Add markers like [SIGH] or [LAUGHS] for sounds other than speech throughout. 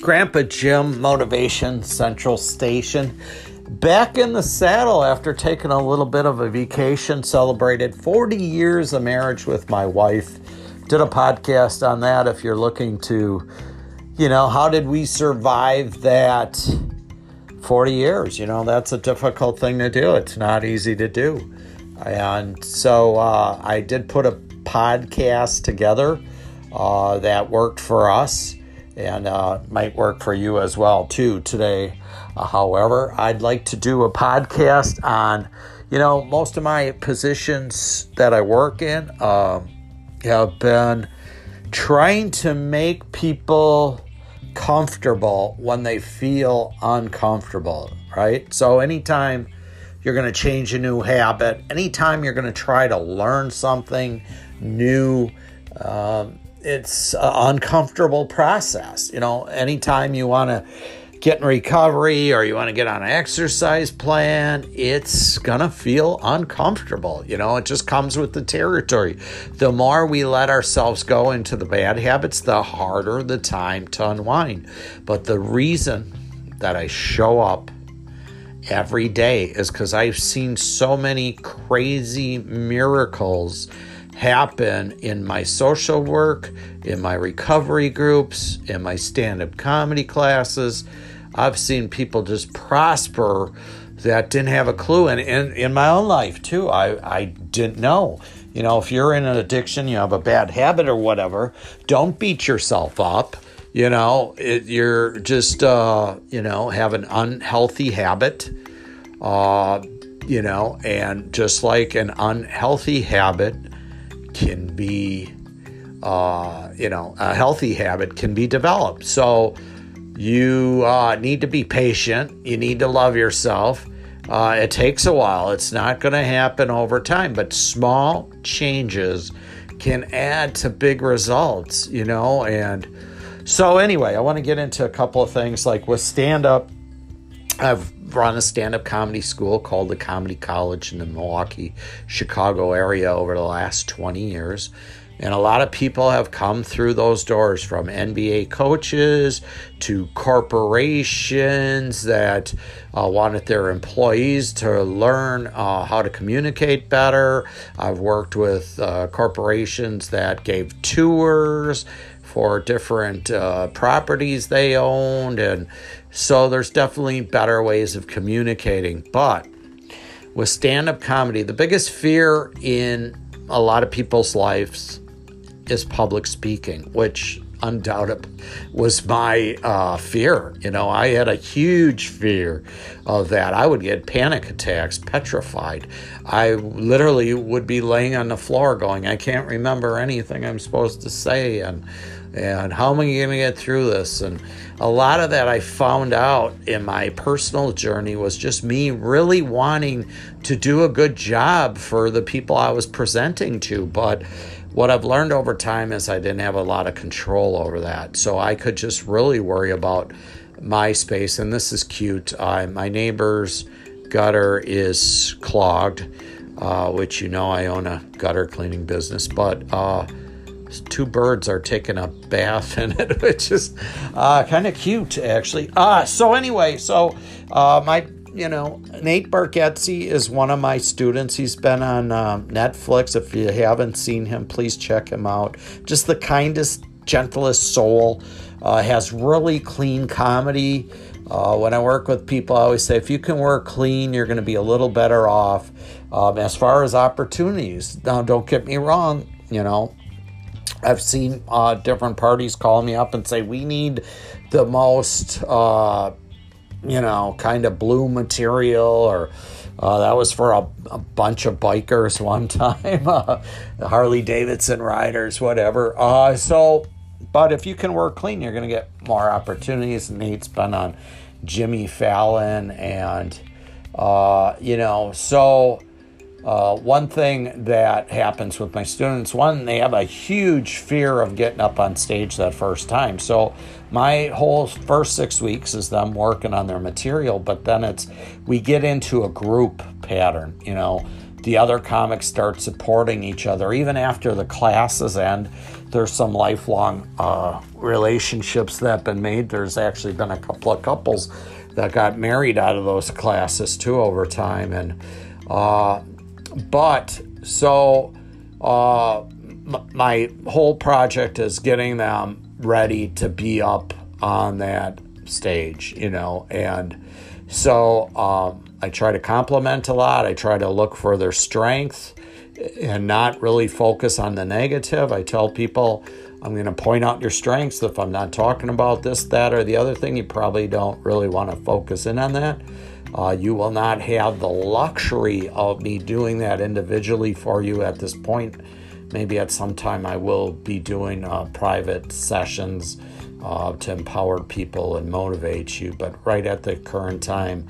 Grandpa Jim, Motivation Central Station. Back in the saddle after taking a little bit of a vacation, celebrated 40 years of marriage with my wife. Did a podcast on that if you're looking to, you know, how did we survive that 40 years? You know, that's a difficult thing to do. It's not easy to do. And so uh, I did put a podcast together uh, that worked for us and uh, might work for you as well too today. Uh, however, I'd like to do a podcast on, you know, most of my positions that I work in um, have been trying to make people comfortable when they feel uncomfortable, right? So anytime you're going to change a new habit, anytime you're going to try to learn something new, um, it's an uncomfortable process. You know, anytime you want to get in recovery or you want to get on an exercise plan, it's going to feel uncomfortable. You know, it just comes with the territory. The more we let ourselves go into the bad habits, the harder the time to unwind. But the reason that I show up every day is because I've seen so many crazy miracles happen in my social work, in my recovery groups, in my stand up comedy classes. I've seen people just prosper that didn't have a clue. And in, in my own life, too, I, I didn't know. You know, if you're in an addiction, you have a bad habit or whatever, don't beat yourself up. You know, it, you're just, uh, you know, have an unhealthy habit. Uh, you know, and just like an unhealthy habit can be, uh, you know, a healthy habit can be developed. So you uh, need to be patient. You need to love yourself. Uh, it takes a while. It's not going to happen over time, but small changes can add to big results, you know. And so, anyway, I want to get into a couple of things like with stand up. I've run a stand up comedy school called the Comedy College in the Milwaukee, Chicago area over the last 20 years. And a lot of people have come through those doors from NBA coaches to corporations that uh, wanted their employees to learn uh, how to communicate better. I've worked with uh, corporations that gave tours for different uh, properties they owned. And so there's definitely better ways of communicating. But with stand up comedy, the biggest fear in a lot of people's lives is public speaking, which undoubtedly was my uh, fear. You know, I had a huge fear of that. I would get panic attacks, petrified. I literally would be laying on the floor going, I can't remember anything I'm supposed to say. And and how am I going to get through this? And a lot of that I found out in my personal journey was just me really wanting to do a good job for the people I was presenting to. But what I've learned over time is I didn't have a lot of control over that. So I could just really worry about my space. And this is cute. Uh, my neighbor's gutter is clogged, uh, which you know I own a gutter cleaning business. But, uh, two birds are taking a bath in it, [LAUGHS] which is uh, kind of cute, actually. Uh, so, anyway, so uh, my, you know, Nate Bargatze is one of my students. He's been on um, Netflix. If you haven't seen him, please check him out. Just the kindest, gentlest soul. Uh, has really clean comedy. Uh, when I work with people, I always say if you can work clean, you're going to be a little better off. Um, as far as opportunities, now don't get me wrong, you know, I've seen uh, different parties call me up and say, we need the most, uh, you know, kind of blue material or. Uh, that was for a, a, bunch of bikers [LAUGHS] one time, uh, Harley Davidson riders, whatever. Uh, so, but if you can work clean, you're going to get more opportunities. Nate's been on Jimmy Fallon, and uh, you know, so uh, one thing that happens with my students, one, they have a huge fear of getting up on stage that first time. So my whole first six weeks is them working on their material, but then it's we get into a group pattern. You know, the other comics start supporting each other. Even after the classes end, there's some lifelong uh, relationships that have been made. There's actually been a couple of couples that got married out of those classes too over time. And uh, but so uh, m- my whole project is getting them ready to be up on that stage, you know, and so um, I try to compliment a lot. I try to look for their strengths and not really focus on the negative. I tell people I'm going to point out your strengths. If I'm not talking about this, that, or the other thing, you probably don't really want to focus in on that. Uh, you will not have the luxury of me doing that individually for you at this point. Maybe at some time I will be doing uh, private sessions uh, to empower people and motivate you, but right at the current time.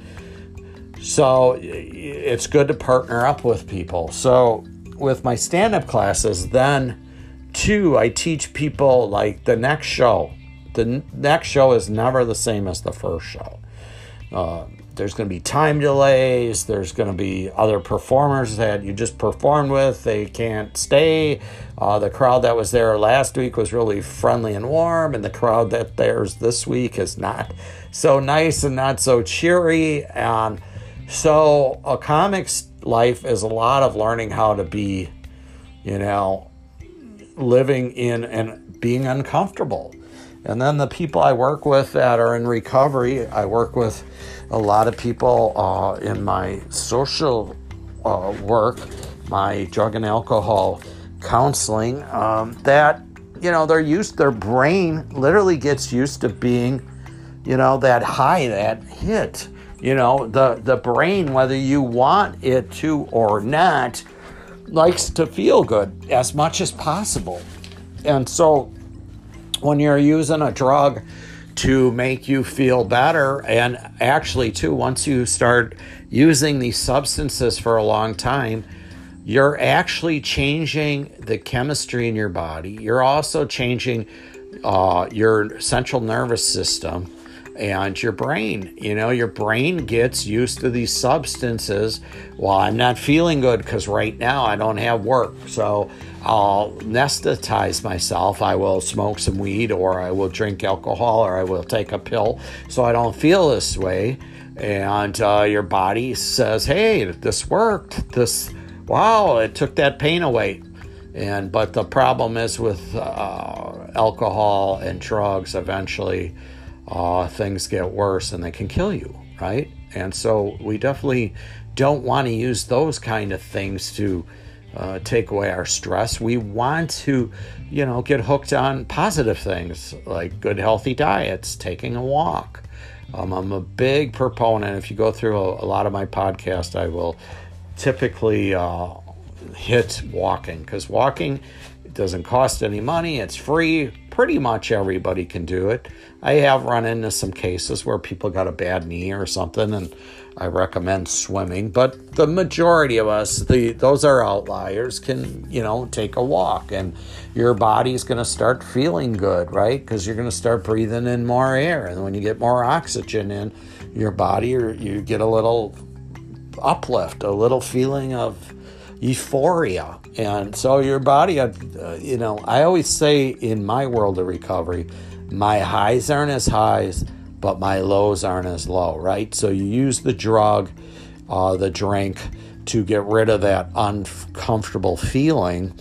So it's good to partner up with people. So with my stand up classes, then two, I teach people like the next show. The next show is never the same as the first show. Uh, there's going to be time delays. There's going to be other performers that you just performed with. They can't stay. Uh, the crowd that was there last week was really friendly and warm, and the crowd that there's this week is not so nice and not so cheery. And so, a comic's life is a lot of learning how to be, you know, living in and being uncomfortable. And then the people I work with that are in recovery, I work with a lot of people uh, in my social uh, work, my drug and alcohol counseling, um, that, you know, they're used, their brain literally gets used to being, you know, that high, that hit. You know, the, the brain, whether you want it to or not, likes to feel good as much as possible. And so when you're using a drug, to make you feel better. And actually, too, once you start using these substances for a long time, you're actually changing the chemistry in your body. You're also changing uh, your central nervous system and your brain. You know, your brain gets used to these substances. Well, I'm not feeling good because right now I don't have work. So I'll anesthetize myself. I will smoke some weed or I will drink alcohol or I will take a pill so I don't feel this way. And uh, your body says, hey, this worked. This, wow, it took that pain away. And but the problem is with uh, alcohol and drugs, eventually uh, things get worse and they can kill you, right? And so we definitely don't want to use those kind of things to uh, take away our stress. We want to, you know, get hooked on positive things like good, healthy diets, taking a walk. Um, I'm a big proponent. If you go through a, a lot of my podcast, I will typically uh, hit walking because walking doesn't cost any money. It's free. Pretty much everybody can do it. I have run into some cases where people got a bad knee or something, and I recommend swimming, but the majority of us, the those are outliers, can you know take a walk, and your body's going to start feeling good, right? Because you're going to start breathing in more air, and when you get more oxygen in your body, you get a little uplift, a little feeling of euphoria, and so your body, uh, you know, I always say in my world of recovery, my highs aren't as highs but my lows aren't as low, right? So you use the drug, uh, the drink, to get rid of that uncomfortable feeling.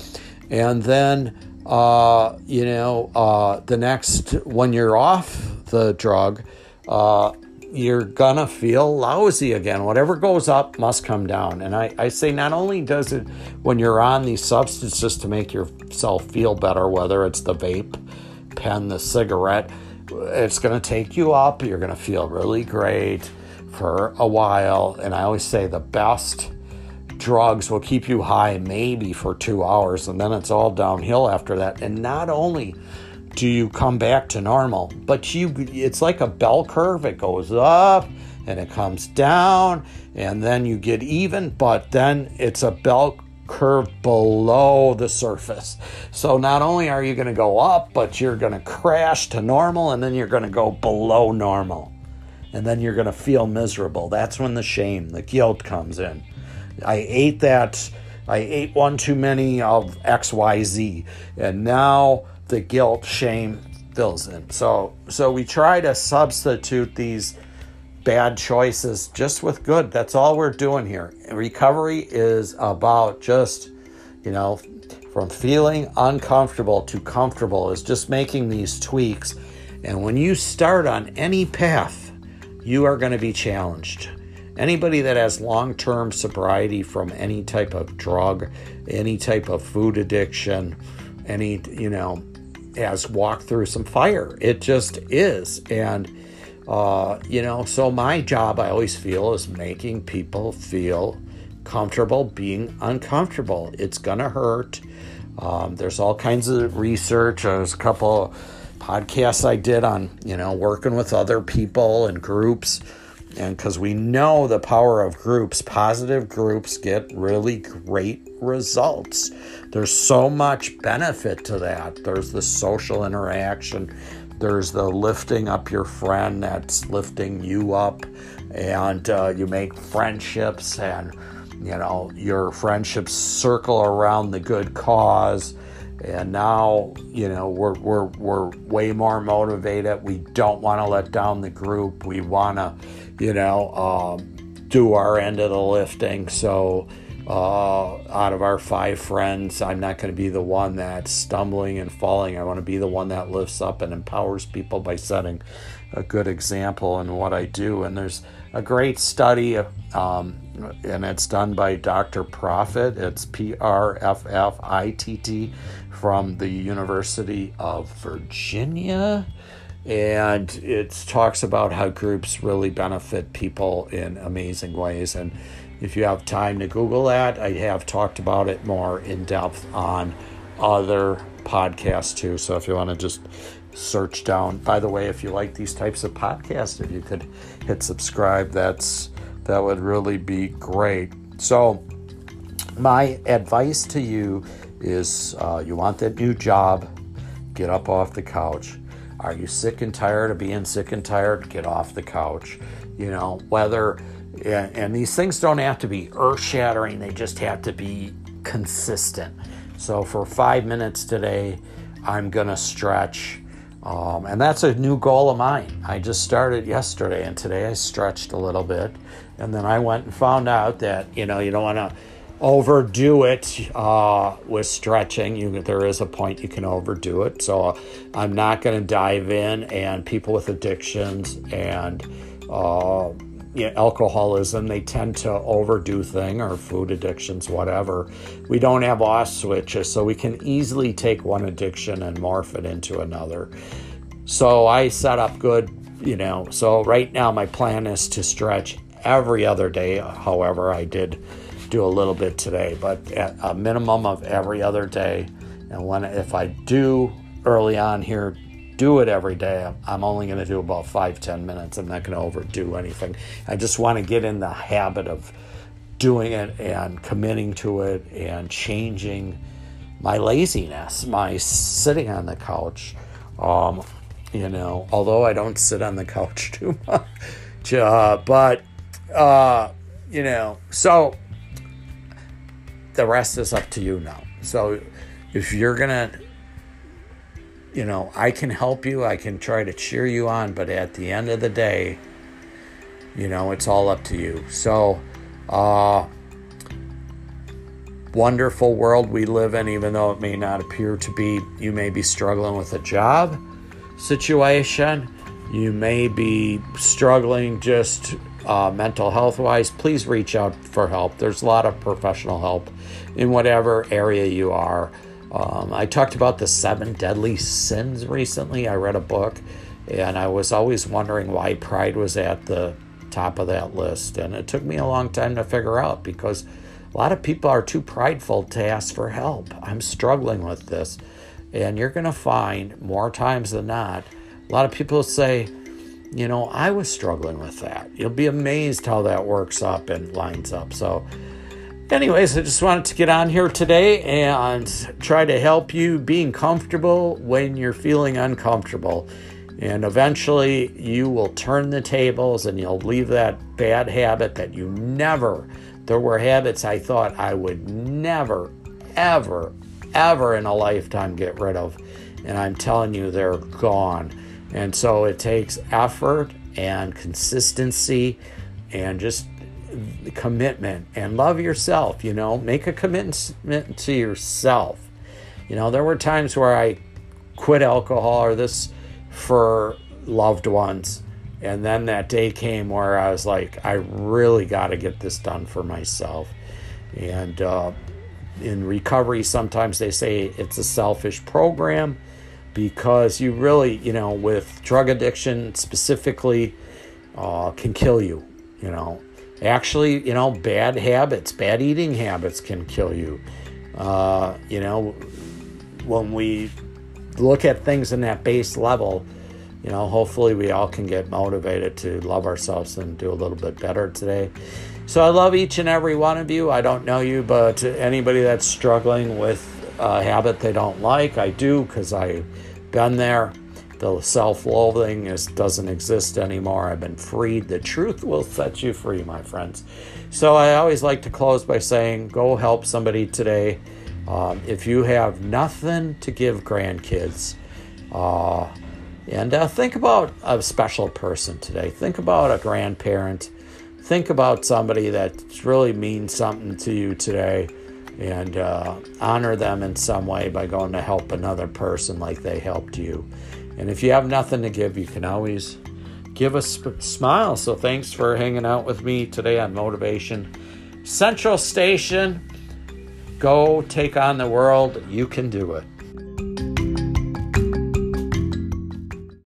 And then, uh, you know, uh, the next, when you're off the drug, uh, you're gonna feel lousy again. Whatever goes up must come down. And I, I say not only does it when you're on these substances to make yourself feel better, whether it's the vape pen, the cigarette, it's going to take you up. You're going to feel really great for a while. And I always say the best drugs will keep you high maybe for two hours, and then it's all downhill after that. And not only do you come back to normal, but you it's like a bell curve. It goes up and it comes down, and then you get even, but then it's a bell curve below the surface. So not only are you going to go up, but you're going to crash to normal and then you're going to go below normal. And then you're going to feel miserable. That's when the shame, the guilt comes in. I ate that. I ate one too many of XYZ. And now the guilt, shame fills in. So so we try to substitute these bad choices just with good. That's all we're doing here. Recovery is about just, you know, from feeling uncomfortable to comfortable is just making these tweaks. And when you start on any path, you are going to be challenged. Anybody that has long term sobriety from any type of drug, any type of food addiction, any, you know, has walked through some fire. It just is. And, uh, you know, so my job, I always feel, is making people feel comfortable being uncomfortable. It's going to hurt. Um, there's all kinds of research. There's a couple podcasts I did on, you know, working with other people and groups. And because we know the power of groups, positive groups get really great results. There's so much benefit to that. There's the social interaction, there's the lifting up your friend that's lifting you up, and uh, you make friendships, and you know, your friendships circle around the good cause. And now you know we're we're we're way more motivated. We don't want to let down the group. We want to you know um, do our end of the lifting. So uh, out of our five friends i'm not going to be the one that's stumbling and falling i want to be the one that lifts up and empowers people by setting a good example in what i do and there's a great study um, and it's done by dr Proffitt. it's p-r-f-f-i-t-t from the University of Virginia. And it talks about how groups really benefit people in amazing ways. And if you have time to Google that, I have talked about it more in depth on other podcasts too. So if you want to just search down, by the way, if you like these types of podcasts, if you could hit subscribe, that's that would really be great. So my advice to you is uh, you want that new job, get up off the couch. Are you sick and tired of being sick and tired? Get off the couch. You know, whether, and, and these things don't have to be earth shattering, they just have to be consistent. So for five minutes today, I'm going to stretch. Um, and that's a new goal of mine. I just started yesterday, and today I stretched a little bit. And then I went and found out that, you know, you don't want to overdo it uh, with stretching. You, there is a point you can overdo it. So I'm not going to dive in. And people with addictions and uh, you know, alcoholism, they tend to overdo thing or food addictions, whatever. We don't have off switches, so we can easily take one addiction and morph it into another. So I set up good, you know. So right now my plan is to stretch every other day. However, I did do a little bit today, but at a minimum of every other day. And when if I do early on here, do it every day. I'm only going to do about five ten minutes. I'm not going to overdo anything. I just want to get in the habit of doing it and committing to it and changing my laziness, my sitting on the couch. Um, you know, although I don't sit on the couch [LAUGHS] too much, uh, but uh, you know, so the rest is up to you now. So if you're going to, you know, I can help you, I can try to cheer you on, but at the end of the day, you know, it's all up to you. So, uh, wonderful world we live in, even though it may not appear to be. You may be struggling with a job situation, you may be struggling just uh, mental health wise, please reach out for help. There's a lot of professional help in whatever area you are. Um, I talked about the seven deadly sins recently. I read a book and I was always wondering why pride was at the top of that list. And it took me a long time to figure out because a lot of people are too prideful to ask for help. I'm struggling with this. And you're going to find more times than not, a lot of people say, you know, I was struggling with that. You'll be amazed how that works up and lines up. So, anyways, I just wanted to get on here today and try to help you being comfortable when you're feeling uncomfortable. And eventually, you will turn the tables and you'll leave that bad habit that you never There were habits I thought I would never, ever, ever in a lifetime get rid of. And I'm telling you, they're gone. And so it takes effort and consistency and just commitment and love yourself, you know, make a commitment to yourself. You know, there were times where I quit alcohol or this for loved ones. And then that day came where I was like, I really got to get this done for myself. And uh, in recovery, sometimes they say it's a selfish program because you really, you know, with drug addiction specifically, uh, can kill you. You know, actually, you know, bad habits, bad eating habits can kill you. Uh, you know, when we look at things in that base level, you know, hopefully we all can get motivated to love ourselves and do a little bit better today. So I love each and every one of you. I don't know you, but anybody that's struggling with a habit they don't like, I do because I've been there. The self loathing doesn't exist anymore. I've been freed. The truth will set you free, my friends. So I always like to close by saying go help somebody today. Um, if you have nothing to give grandkids, uh, and uh, think about a special person today. Think about a grandparent. Think about somebody that really means something to you today and uh, honor them in some way by going to help another person like they helped you. And if you have nothing to give, you can always give a sp- smile. So thanks for hanging out with me today on Motivation Central Station. Go take on the world. You can do it.